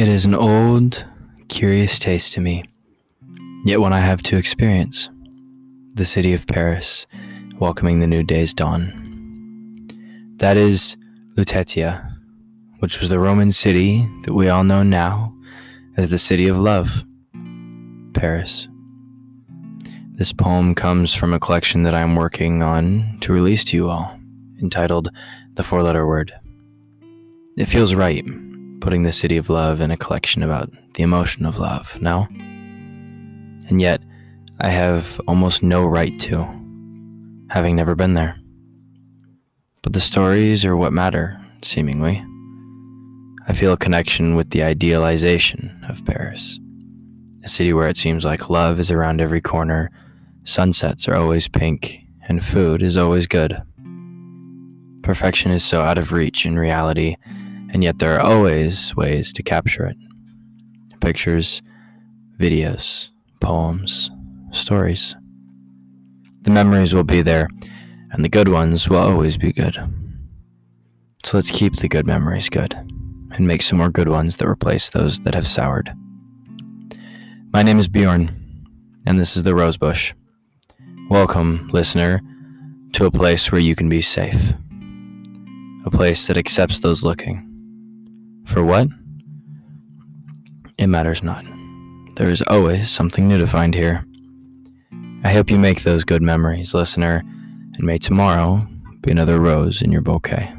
It is an old, curious taste to me, yet one I have to experience the city of Paris, welcoming the new day's dawn. That is Lutetia, which was the Roman city that we all know now as the city of love, Paris. This poem comes from a collection that I'm working on to release to you all, entitled The Four Letter Word. It feels right putting the city of love in a collection about the emotion of love, no? And yet, I have almost no right to, having never been there. But the stories are what matter, seemingly. I feel a connection with the idealization of Paris, a city where it seems like love is around every corner, sunsets are always pink, and food is always good. Perfection is so out of reach in reality and yet there are always ways to capture it pictures, videos, poems, stories. The memories will be there, and the good ones will always be good. So let's keep the good memories good and make some more good ones that replace those that have soured. My name is Bjorn, and this is the Rosebush. Welcome, listener, to a place where you can be safe, a place that accepts those looking for what? It matters not. There is always something new to find here. I hope you make those good memories, listener, and may tomorrow be another rose in your bouquet.